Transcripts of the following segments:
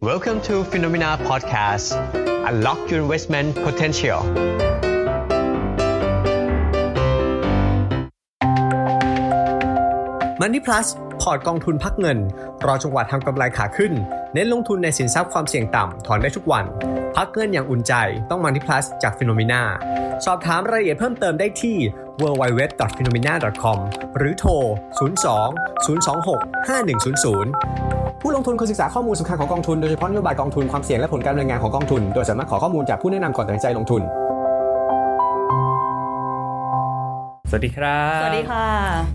Welcome to Phenomena Podcast. Unlock your investment potential. Money Plus พอร์ตกองทุนพักเงิน รอจังหวะทำกำไรขาขึ้น เน้นลงทุนในสินทรัพย์ความเสี่ยงต่ำ ถอนได้ทุกวัน พักเงินอย่างอุ่นใจต้อง Money Plus จาก Phenomena สอบถามรายละเอียดเพิ่มเติมได้ที่ www.phenomena.com หรือโทร 02 026 5100 ผู้ลงทุนควรศึกษาข้อมูลสำคัญของกองทุนโดยเฉพาะนโยบายกองทุนความเสี่ยงและผลการดำเนินงานของกองทุน โดยสามารถขอข้อมูลจากผู้แนะนำก่อนตัดสินใจลงทุน สวัสดีครับสวัสดีค่ะ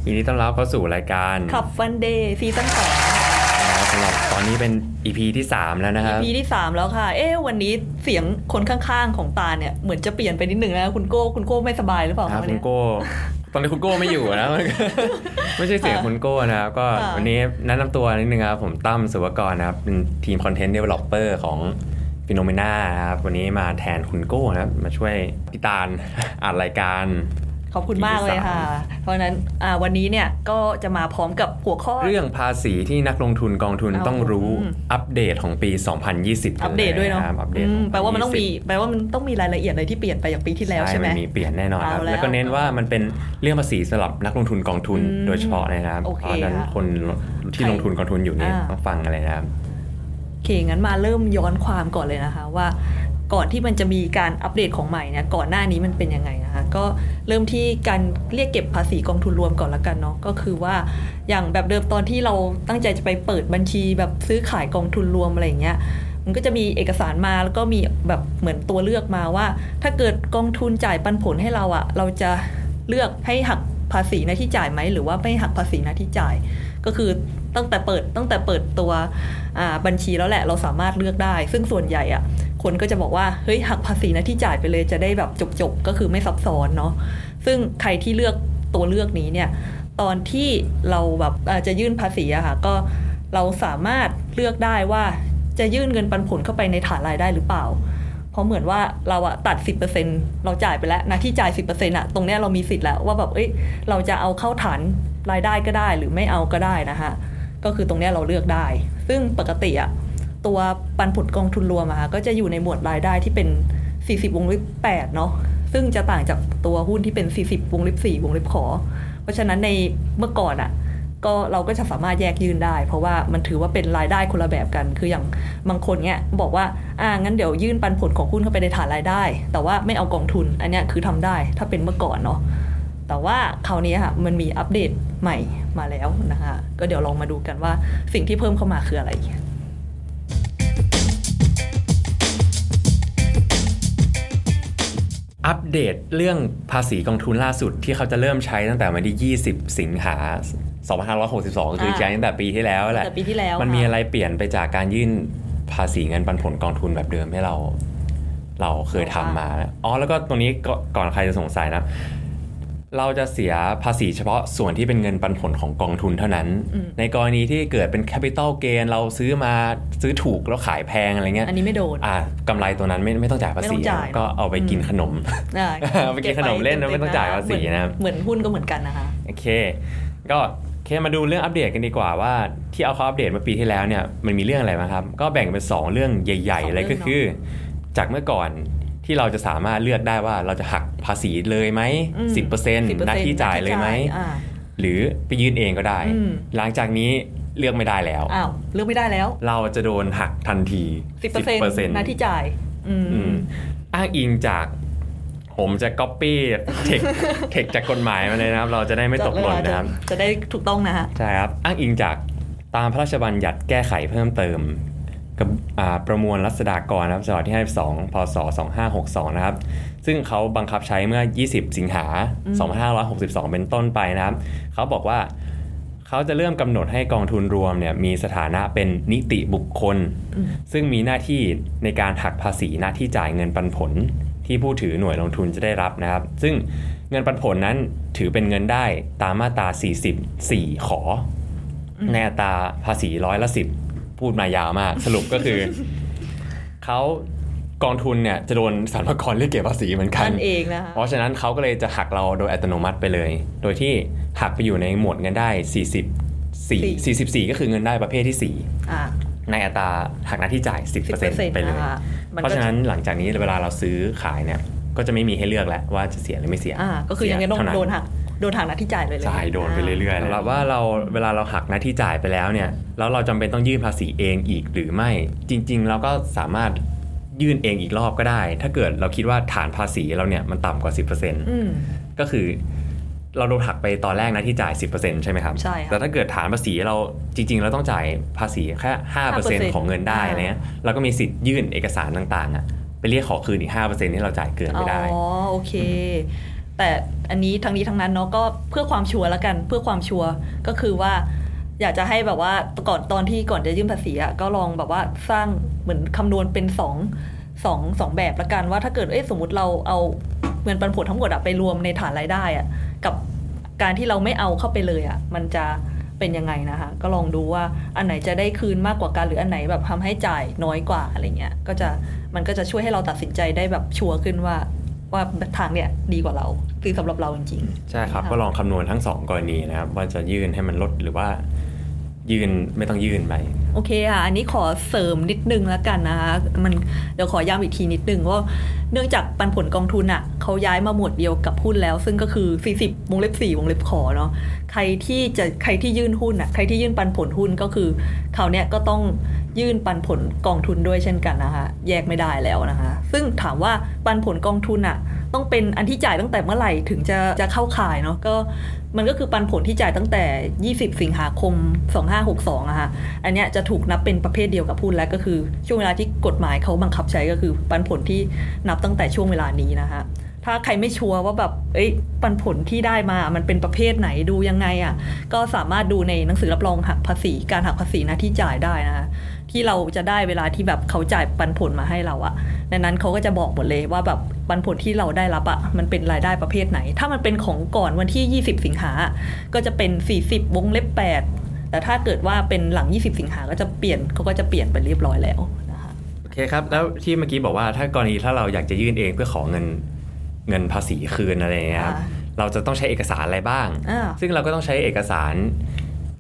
ยินดีต้อนรับเข้าสู่รายการ Club Fund Day season สองนะครับสำหรับตอนนี้เป็น EP ที่3แล้วนะครับ EP ที่ 3 แล้วค่ะ เอ๊ะวันนี้เสียงคนข้างๆของตาเนี่ย เหมือนจะเปลี่ยนไปนิดหนึ่งนะคุณโก้คุณโก้ไม่สบายหรือเปล่าครับวันคุณนี้ โก้ ตอนนี้คุณโก้ไม่อยู่นะไม่ใช่เสียงคุณโก้นะครับก็ค่ะวันนี้แนะนำตัวนิดนึงครับผมตั้มสุวกรนะครับเป็นทีม content developer ของ FINNOMENA นะครับวันนี้มาแทนคุณโก้นะครับมาช่วยพี่ตาลอ่านรายการ ขอบคุณมากเลยค่ะ เพราะฉะนั้นอ่าวันนี้เนี่ยก็จะมาพร้อมกับหัวข้อ เรื่องภาษีที่นักลงทุนกองทุนเอาต้องรู้อืมอัปเดตของปี 2020 อัปเดตด้วยเนาะครับอัปเดตอืขมองแปลว่ามันต้องมี2020แปลว่ามันต้องมีรายละเอียดอะไรที่เปลี่ยนไปจากปีที่แล้วใช่ไหมนมีเปลี่ยนแน่นอนครับเอาแล้วแล้วก็เน้นว่ามันเป็นเรื่องภาษีสำหรับนักลงทุนกองทุนอืมโดยเฉพาะนะครับโอเพเคราะฉะนั้นค่ะคนที่ใครลงทุนกองทุนอยู่เนี่ยอ่าต้องฟังอะไรนะครับโอเคงั้นมาเริ่มย้อนความก่อนเลยนะคะว่า ก่อนที่มันจะมีการอัปเดตของใหม่เนี่ยก่อนหน้านี้มันเป็นยังไงนะคะก็เริ่มที่การเรียกเก็บภาษีกองทุนรวมก่อนละกันเนาะก็คือว่าอย่างแบบเดิมตอนที่เราตั้งใจจะไปเปิดบัญชีแบบซื้อขายกองทุนรวมอะไรอย่างเงี้ยมันก็จะมีเอกสารมาแล้วก็มีแบบเหมือนตัวเลือกมาว่า ถ้าเกิดกองทุนจ่ายปันผลให้เราอะเราจะเลือกให้หักภาษีหน้าที่จ่ายไหมหรือว่าไม่หักภาษีหน้าที่จ่าย ก็คือตั้งแต่เปิดตั้งแต่เปิดตัวอ่าบัญชีแล้วแหละเราสามารถเลือกได้ ซึ่งส่วนใหญ่อะ คนก็จะบอกว่าเฮ้ยหักภาษีน้าที่จ่ายไปเลยจะได้แบบจบๆก็คือไม่ซับซ้อนเนาะซึ่งใครที่เลือกตัวเลือกนี้เนี่ยตอนที่เราแบบจะยื่นภาษีอะค่ะก็เราสามารถเลือกได้ว่าจะยื่นเงินปันผลเข้าไปในฐานรายได้หรือเปล่า เพราะเหมือนว่าเราอะตัด 10%เราจ่ายไปแล้วนะที่จ่าย 10%อะตรงเนี้ยเรามีสิทธิ์แล้วว่าแบบเอ้ยเราจะเอาเข้าฐานรายได้ก็ได้หรือไม่เอาก็ได้นะคะก็คือตรงเนี้ยเราเลือกได้ ซึ่งปกติอะ ตัวปันผลกองทุนรวมอะค่ะก็จะอยู่ในหมวดรายได้ที่เป็น 40 วงเล็บ8เนาะซึ่งจะต่างจากตัวหุ้นที่เป็น 40 วงเล็บ4วงเล็บขอ เพราะฉะนั้นในเมื่อก่อนอะก็เราก็จะสามารถแยกยื่นได้ เพราะว่ามันถือว่าเป็นรายได้คนละแบบกัน คืออย่างบางคนเนี้ยบอกว่าอ่างั้นเดี๋ยวยื่นปันผลของหุ้นเข้าไปในฐานรายได้ แต่ว่าไม่เอากองทุน อันเนี้ยคือทำได้ถ้าเป็นเมื่อก่อนเนาะแต่ว่าคราวนี้ค่ะมันมีอัปเดตใหม่มาแล้วนะคะก็เดี๋ยวลองมาดูกันว่าสิ่งที่เพิ่มเข้ามาคืออะไร เดตเรื่องภาษีกองทุนล่าสุดที่เขาจะเริ่มใช้ตั้งแต่วันที่ 20 สิงหา2562 คืออ่าใช้ตั้งแต่ปีที่แล้วแหละแต่ปีที่แล้วมันมีค่ะอะไรเปลี่ยนไปจากการยื่นภาษีเงินปันผลกองทุนแบบเดิมให้เรา เราเคยทำมาแล้วอ๋อ แล้วก็ตรงนี้ก่อนก่อนใครจะสงสัยนะ เราจะเสียภาษีเฉพาะส่วนที่เป็นเงินปันผลของกองทุนเท่านั้นอืมในกรณีที่เกิดเป็น capital gain เราซื้อมาซื้อถูกแล้วขายแพงอะไรเงี้ย อันนี้ไม่โดนอ่ากำไรตัวนั้นไม่ไม่ต้องจ่ายภาษีไม่ต้องจ่ายก็เอาไปกินขนมอ่าเอาไปกินขนมเล่นนะไม่ต้องจ่ายภาษีนะครับเหมือนหุ้นก็เหมือนกันนะคะ โอเค ก็โอเคมาดูเรื่องอัปเดตกันดีกว่าว่าที่เอาเขาอัปเดตเมื่อปีที่แล้วเนี่ยมันมีเรื่องอะไรบ้างครับ ก็แบ่งเป็น 2 เรื่องใหญ่ๆเลยสองเรื่ก็องคือ จากเมื่อก่อน ที่เราจะสามารถเลือกได้ว่าเราจะหักภาษีเลยไหมอืมสิบเปอร์เซ็นต์หน้าที่จ่ายเลยไหมอ่าหรือไปยื่นเองก็ได้อืมหลังจากนี้เลือกไม่ได้แล้วอ้าวเลือกไม่ได้แล้ว เราจะโดนหักทันทีสิบเปอร์เซ็นต์หน้าที่จ่ายอืมอืมอ้างอิงจากผมจะก๊อปปี้เทคเทคจากกฎหมายมาเลยนะครับ เราจะได้ไม่ตกหล่นนะครับจจะได้ถูกต้องนะฮะใช่ครับ อ้างอิงจากตามพระราชบัญญัติแก้ไขเพิ่มเติม กับอ่าประมวลรัษฎากรนะครับฉบับที่52พศ2562 นะครับ ซึ่งเขาบังคับใช้เมื่อ 20 สิงหา 2562 เป็นต้นไปนะครับ เขาบอกว่าเขาจะเริ่มกำหนดให้กองทุนรวมเนี่ยมีสถานะเป็นนิติบุคคลอืมซึ่งมีหน้าที่ในการหักภาษีหน้าที่จ่ายเงินปันผล ที่ผู้ถือหน่วยลงทุนจะได้รับนะครับ ซึ่งเงินปันผลนั้นถือเป็นเงินได้ตามมาตรา 44 ขอในอัตราภาษีร้อยละสิบ พูดมายาวมาก สรุปก็คือ เขากองทุนเนี่ยจะโดนสรรพากรเรียกเก็บภาษีเหมือนกันนั่นเองนะคะเพราะฉะนั้นเขาก็เลยจะหักเราโดยอัตโนมัติไปเลย โดยที่หักไปอยู่ในหมวดเงินได้ 40 4 44 ก็คือเงินได้ประเภทที่อ่า4ในอัตราหักหน้าที่จ่าย 10%ไปเลยนะคะมัเพราะฉะนั้นหลังจากนี้เวลาเราซื้อขายเนี่ยก็จะไม่มีให้เลือกแล้วว่าจะเสียหรือไม่เสียอ่าก็คือยังไงต้องเท่าโดนหัก โดนหักหน้าที่จ่ายเลยเลยใช่โดนไปเรื่อยๆสำหรับว่าเราเวลาเราหักหน้าที่จ่ายไปแล้วเนี่ยแล้วเราจำเป็นต้องยื่นภาษีเองอีกหรือไม่ จริง ๆ เราก็สามารถยื่นเองอีกรอบก็ได้ ถ้าเกิดเราคิดว่าฐานภาษีเราเนี่ยมันต่ำกว่า 10%อืมก็คือเราโดนหักไปตอนแรกนะที่จ่าย 10%ใช่ไหมครับใช่ครับแต่ถ้าเกิดฐานภาษีเราจริง ๆ เราต้องจ่ายภาษีแค่ 5%ของเงินได้อ่าอะไรเงี้ยเราก็มีสิทธิ์ยื่นเอกสารต่างๆอะไปเรียกขอคืนอีก5%ที่เราจ่ายเกินไม่ได้ อ๋อ โอเค แต่อันนี้ทั้งนี้ทั้งนั้นเนาะก็เพื่อความชัวร์ล้วกันเพื่อความชัวร์ก็คือว่า อยากจะให้แบบว่าก่อนตอนที่ก่อนจะยื่นภาษีอะก็ลองแบบว่าสร้างเหมือนคำนวณเป็นสองสองสองแบบละกันว่าถ้าเกิดเอ้สมมติเราเอาเงินปันผลทั้งหมดอะไปรวมในฐานรายได้อะกับการที่เราไม่เอาเข้าไปเลยอะมันจะเป็นยังไงนะคะ ก็ลองดูว่าอันไหนจะได้คืนมากกว่ากันหรืออันไหนแบบทำให้จ่ายน้อยกว่าอะไรเงี้ยก็จะมันก็จะช่วยให้เราตัดสินใจได้แบบชัวร์ขึ้นว่า ว่าทางเนี่ยดีกว่าเรา คือสำหรับเราจริงใช่ครับค่ะก็ลองคำนวณทั้งสองกรณีนะครับ ว่าจะยื่นให้มันลดหรือว่ายื่นไม่ต้องยื่นไปๆโอเคค่ะ อันนี้ขอเสริมนิดนึงแล้วกันนะคะมันเดี๋ยวขอย้ำอีกทีนิดนึงว่าเนื่องจากปันผลกองทุนอะเขาย้ายมาหมวดเดียวกับหุ้นแล้ว ซึ่งก็คือ 40วงเล็บ4วงเล็บขอเนาะใครที่จะใครที่ยื่นหุ้นอะใครที่ยื่นปันผลหุ้นก็คือเขาเนี่ยก็ต้อง ยื่นปันผลกองทุนด้วยเช่นกันนะคะ แยกไม่ได้แล้วนะคะ ซึ่งถามว่าปันผลกองทุนอะต้องเป็นอันที่จ่ายตั้งแต่เมื่อไหร่ถึงจะจะเข้าข่ายเนาะก็มันก็คือปันผลที่จ่ายตั้งแต่ 20 สิงหาคม 2562อะค่ะอันเนี้ยจะถูกนับเป็นประเภทเดียวกับหุ้นและก็คือ ช่วงเวลาที่กฎหมายเขาบังคับใช้ก็คือปันผลที่นับตั้งแต่ช่วงเวลานี้นะคะถ้าใครไม่ชัวร์ว่าแบบ เอ้ย ปันผลที่ได้มา มันเป็นประเภทไหนดูยังไงอะ่ะ ก็สามารถดูในหนังสือรับรองหักภาษี การหักภาษีหน้าที่จ่ายได้นะคะ ที่เราจะได้เวลาที่แบบเขาจ่ายปันผลมาให้เราอะดังนั้นเขาก็จะบอกหมดเลยว่าแบบปันผลที่เราได้รับอะมันเป็นรายได้ประเภทไหน ถ้ามันเป็นของก่อนวันที่ 20 สิงหา ก็จะเป็น 40 วงเล็บ 8 แต่ถ้าเกิดว่าเป็นหลัง 20 สิงหาก็จะเปลี่ยนเขาก็จะเปลี่ยนไปเรียบร้อยแล้วนะคะโอเคครับ แล้วที่เมื่อกี้บอกว่าถ้ากรณีถ้าเราอยากจะยื่นเองเพื่อขอเงินเงินภาษีคืนอะไรอย่างเงี้ยครับอ่าเราจะต้องใช้เอกสารอะไรบ้างอ่าซึ่งเราก็ต้องใช้เอกสาร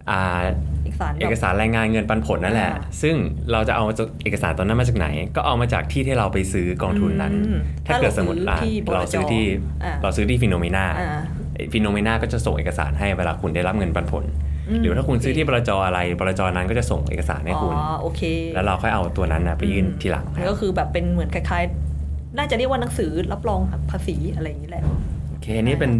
อ่าเอกสารเอกสารรายงานเงินปันผลนั่นแหละอ่าซึ่งเราจะเอาเอกสารตอนนั้นมาจากไหน ก็เอามาจากที่ที่เราไปซื้อกองทุนนั้นอืมถ้าเกิดสมมติถ้าเราซื้อที่เราซื้อที่เราบลจซื้อที่ FINNOMENA อ่า FINNOMENA ก็จะส่งเอกสารให้เวลาคุณได้รับเงินปันผลอืมหรือถ้าคุณซื้อที่บลจอะไรบลจนั้นก็จะส่งเอกสารให้อ๋อคุณโอเค แล้วเราค่อยเอาตัวนั้นนะไปยื่นทีหลังครับก็คือแบบเป็นเหมือนคล้ายๆ น่าจะเรียกว่าหนังสือรับรองหักภาษีอะไรอย่างนี้แหละโอเคอันนี้เป็น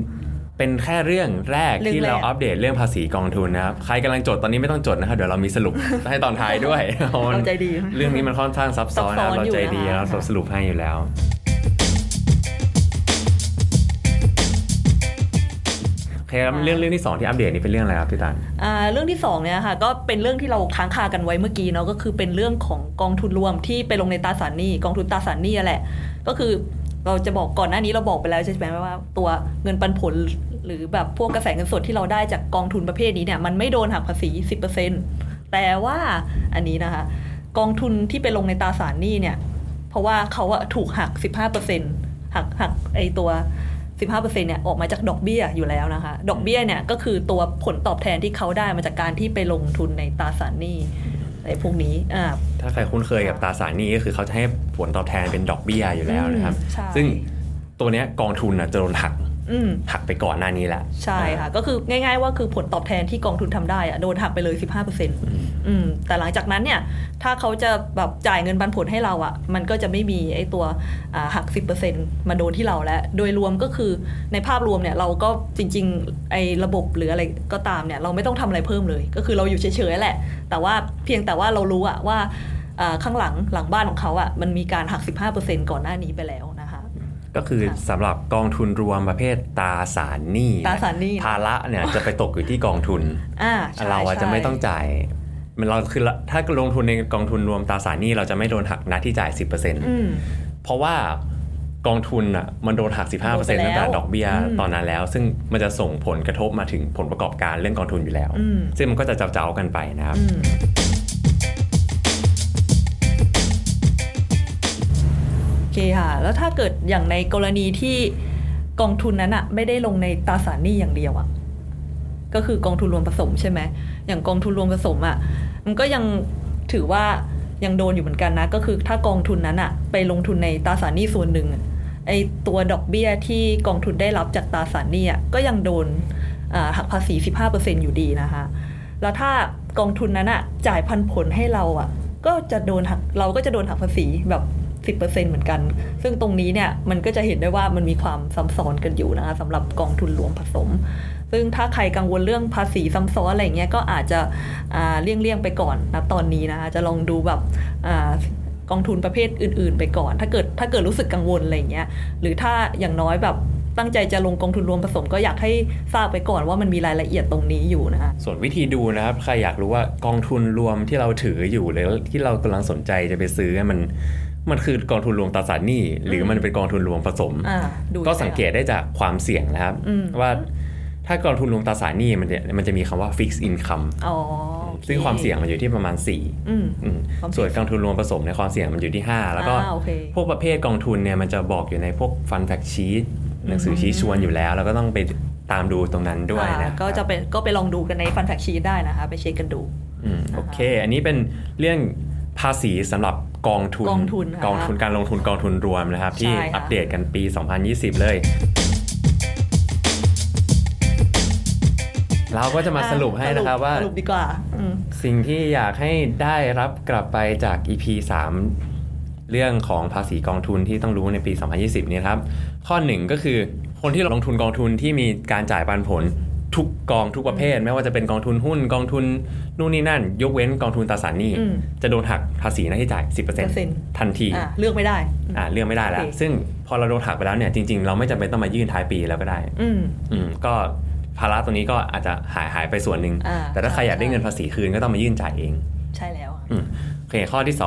เป็นแค่เรื่องแรกเรื่องที่เราแรกอัปเดตเรื่องภาษีกองทุนนะครับ ใครกำลังจดตอนนี้ไม่ต้องจดนะครับเดี๋ยวเรามีสรุปให้ตอนท้ายด้วยเพราะมันเราใจดี เรื่องนี้มันค่อนข้างซับซ้อนซับซ้นะอนเราอยู่ใจดีนะคะเราสรุปให้อยู่แล้วโอเคครับเรื่องเรื่องที่สองที่อัปเดตนี่เป็นเรื่องอะไรครับพี่ตันอ่าเรื่องที่สองเนี่ยค่ะก็เป็นเรื่องที่เราค้างคากันไว้เมื่อกี้เนาะก็คือเป็นเรื่องของกองทุนรวมที่ไปลงในตราสารหนี้กองทุนตราสารหนี้อะแหละ ก็คือ เราจะบอกก่อนหน้านี้เราบอกไปแล้วใช่ไหมว่าตัวเงินปันผลหรือแบบพวกกระแสเงินสดที่เราได้จากกองทุนประเภทนี้เนี่ยมันไม่โดนหักภาษี 10%แต่ว่าอันนี้นะคะ กองทุนที่ไปลงในตราสารหนี้เนี่ย เพราะว่าเขาอะถูกหัก 15%หักหักไอตัว 15%เนี่ยออกมาจากดอกเบี้ยอยู่แล้วนะคะ ดอกเบี้ยเนี่ยก็คือตัวผลตอบแทนที่เขาได้มาจากการที่ไปลงทุนในตราสารหนี้ไอพวกนี้อ่า ถ้าใครคุ้นเคยกับตราสารหนี้ก็คือเขาจะให้ผลตอบแทนเป็นดอกเบี้ยอยู่แล้วนะครับอืมใช่ซึ่งตัวเนี้ยกองทุนน่ะจะโดนหักอืมหักไปก่อนหน้านี้แหละ ใช่ค่ะ ก็คือง่ายๆว่าคือผลตอบแทนที่กองทุนทำได้อะโดนหักไปเลย 15%อื มแต่หลังจากนั้นเนี่ย ถ้าเขาจะแบบจ่ายเงินปันผลให้เราอะมันก็จะไม่มีไอ้ตัวอ่าหัก 10%มาโดนที่เราแล้ว โดยรวมก็คือในภาพรวมเนี่ยเราก็จริง ๆ ไอ้ระบบหรืออะไรก็ตามเนี่ย เราไม่ต้องทำอะไรเพิ่มเลย ก็คือเราอยู่เฉยๆแหละ แต่ว่าเพียงแต่ว่าเรารู้อะว่าอ่าข้างหลังหลังบ้านของเขาอะมันมีการหัก 15%ก่อนหน้านี้ไปแล้วนะคะก็คือค่ะสำหรับกองทุนรวมประเภทตราสารหนี้ตราสารหนี้ภาระเนี่ยจะไปตกอยู่ที่กองทุนอ่าใช่เราอะจะใช่ไม่ต้องจ่าย มันเราคือละถ้าลงทุนในกองทุนรวมตราสารหนี้เราจะไม่โดนหักหน้าที่จ่าย 10%อืมเพราะว่ากองทุนอะมันโดนหัก 15%โดนไปแล้วตั้งแต่ดอกเบี้ยอืมตอนนั้นแล้ว ซึ่งมันจะส่งผลกระทบมาถึงผลประกอบการเรื่องกองทุนอยู่แล้วอืมซึ่งมันก็จะเจ้าๆกันไปนะครับอืมโอเคค่ะ แล้วถ้าเกิดอย่างในกรณีที่กองทุนนั้นอะไม่ได้ลงในตราสารหนี้อย่างเดียวอะก็คือกองทุนรวมผสมใช่ไหม อย่างกองทุนรวมผสมอะมันก็ยังถือว่ายังโดนอยู่เหมือนกันนะ ก็คือถ้ากองทุนนั้นอะไปลงทุนในตราสารหนี้ส่วนหนึ่งไอตัวดอกเบี้ยที่กองทุนได้รับจากตราสารหนี้อะก็ยังโดนหักภาษี 15%อยู่ดีนะคะแล้วถ้ากองทุนนั้นอะจ่ายพันผลให้เราอะก็จะโดนหักเราก็จะโดนหักภาษีแบบ 10%เหมือนกัน ซึ่งตรงนี้เนี่ยมันก็จะเห็นได้ว่ามันมีความซ้ำซ้อนกันอยู่นะคะสำหรับกองทุนรวมผสม ซึ่งถ้าใครกังวลเรื่องภาษีซ้ำซ้อนอะไรเงี้ยก็อาจจะอ่าเลี่ยงๆไปก่อนนะตอนนี้นะคะจะลองดูแบบอากองทุนประเภทอื่น ๆ ไปก่อน ถ้าเกิดถ้าเกิดรู้สึกกังวลอะไรเงี้ยหรือถ้าอย่างน้อยแบบตั้งใจจะลงกองทุนรวมผสมก็อยากให้ทราบไปก่อนว่ามันมีรายละเอียดตรงนี้อยู่นะคะส่วนวิธีดูนะครับ ใครอยากรู้ว่ากองทุนรวมที่เราถืออยู่หรือที่เรากำลังสนใจจะไปซื้อมันมันคือกองทุนรวมตราสารหนี้ หรือมันเป็นกองทุนรวมผสมอ่าดูก็สังเกตได้จากความเสี่ยงนะครับอืมว่า ถ้ากองทุนรวมตราสารหนี้มันจะมันจะมีคำว่า fixed income อ๋อโอเคซึ่งความเสี่ยงมันอยู่ที่ประมาณ4อืมอืมความเสี่ยงส่วนกองทุนรวมผสมในยความเสี่ยงมันอยู่ที่ 5 แล้วก็อ่าโอเคพวกประเภทกองทุนเนี่ยมันจะบอกอยู่ในพวกฟันแฟกชีตหนังสือชี้ชวนอยู่แล้ว แล้วก็ต้องไปตามดูตรงนั้นด้วยอ่านะก็จะเป็นก็ไปลองดูกันในฟันแฟกชีได้นะคะ ไปเช็คกันดูอืมโอเค อันนี้เป็นเรื่องภาษีสำหรับกองทุนกองทุนค่ะกองทุนการลงทุนกองทุนรวมนะครับ ที่ใช่ค่ะอัปเดตกันปี 2020 เลย เราก็จะมาสรุปให้นะครับว่า สรุปดีกว่าอืมสิ่งที่อยากให้ได้รับกลับไปจาก EP 3 เรื่องของภาษีกองทุนที่ต้องรู้ในปี 2020 นี้ครับ ข้อหนึ่งก็คือคนที่ลงทุนกองทุนที่มีการจ่ายปันผลทุกกองทุกประเภท ไม่ว่าจะเป็นกองทุนหุ้นกองทุนนู่นนี่นั่น ยกเว้นกองทุนตราสารหนี้อืมจะโดนหักภาษีหน้าที่จ่าย 10%ทันทีอ่าเลือกไม่ได้อ่าเรื่องไม่ได้แล้วโอเคซึ่งพอเราโดนหักไปแล้วเนี่ยจริง ๆ เราไม่จำเป็นต้องมายื่นท้ายปีแล้วก็ได้ อืมอืมก็ ภาระตรงนี้ก็อาจจะหายหายไปส่วนหนึ่งอ่าแต่ถ้าใครอยากได้เงินภาษีคืนก็ต้องมายื่นจ่ายเอง ใช่แล้วอืมโอเคข้อที่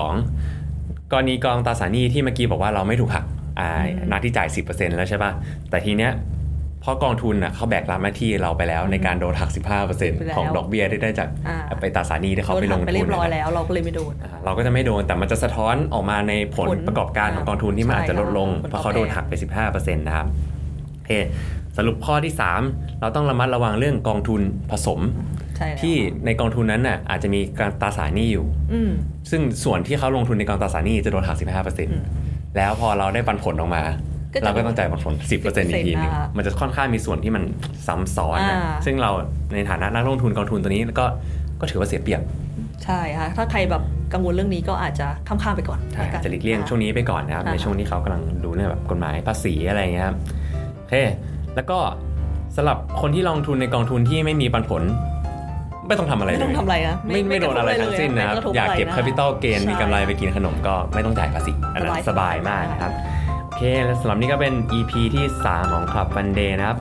2 กรณีกองตราสารหนี้ที่เมื่อกี้บอกว่าเราไม่ถูกหักอ่าอืมหน้าที่จ่าย 10%แล้วใช่ป่ะแต่ทีเนี้ยเพราะกองทุนอะเขาแบกรับหน้าที่เราไปแล้วในการโดนหัก 15%ของดอกเบี้ยที่ได้จากอ่าไปตราสารหนี้ที่เขาโดนไปลหังกทุนไปเรียบร้อยนะคแล้วเราก็เลยไม่โดนอ่าเราก็จะไม่โดนแต่มันจะสะท้อนออกมาในผลผลประกอบการของกองทุนที่มันใช่อาจจะลดลงผลตอบเพราะเขาโดนแทนหักไป 15%นะครับโอเค สรุปข้อที่ 3 เราต้องระมัดระวังเรื่องกองทุนผสมใช่แล้วที่ในกองทุนนั้นน่ะอาจจะมีการตราสารหนี้อยู่อืมซึ่งส่วนที่เขาลงทุนในกองตราสารหนี้จะโดนหัก15%แล้วพอเราได้ปันผลออกมาก็จะเราก็ต้องจ่ายปันผล 10%อีกทีหนึงนะคะมันจะค่อนข้างมีส่วนที่มันซ้ำซ้อนนะอ่าซึ่งเราในฐานะนักลงทุนกองทุนตัวนี้ก็ก็ถือว่าเสียเปรียบใช่ค่ะถ้าใครแบบกังวลเรื่องนี้ก็อาจจะข้ามๆไปก่อนใช่นจะหลีกเลี่ยงช่วงนี้ไปก่อนนะครับอ่าในช่วงที่เขากำลังดูเรื่องแบบกฎหมายภาษีอะไรอย่างเงี้ยครับโอเค แล้วก็สำหรับคนที่ลงทุนในกองทุนที่ไม่มีปันผล ไม่ต้องทำอะไรเลย ไม่ต้องทำอะไรนะไม่ไม่โดนอะไรทั้งสิ้นนะครับไม่กทอยากเก็บะ capital gain ใช่มีกำไรไปกินขนมก็ไม่ต้องจ่ายภาษีอันนั้นสสบาบายยมากมากนะครับ โอเค แล้วสำหรับนี้ก็เป็น EP ที่ 3 ของ Club Fund Day นะครับ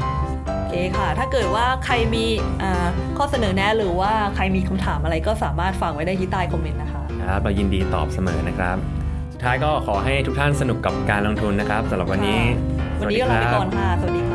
โอเคค่ะ ถ้าเกิดว่าใครมีอ่าข้อเสนอแนะหรือว่าใครมีคำถามอะไรก็สามารถฝากไว้ได้ที่ใต้คอมเมนต์นะคะครับเรายินดีตอบเสมอนะครับ สุดท้ายก็ขอให้ทุกท่านสนุกกับการลงทุนนะครับสำหรับวันนี้ วันนี้ก็ลาไปก่อนค่ะ สวัสดีค่ะ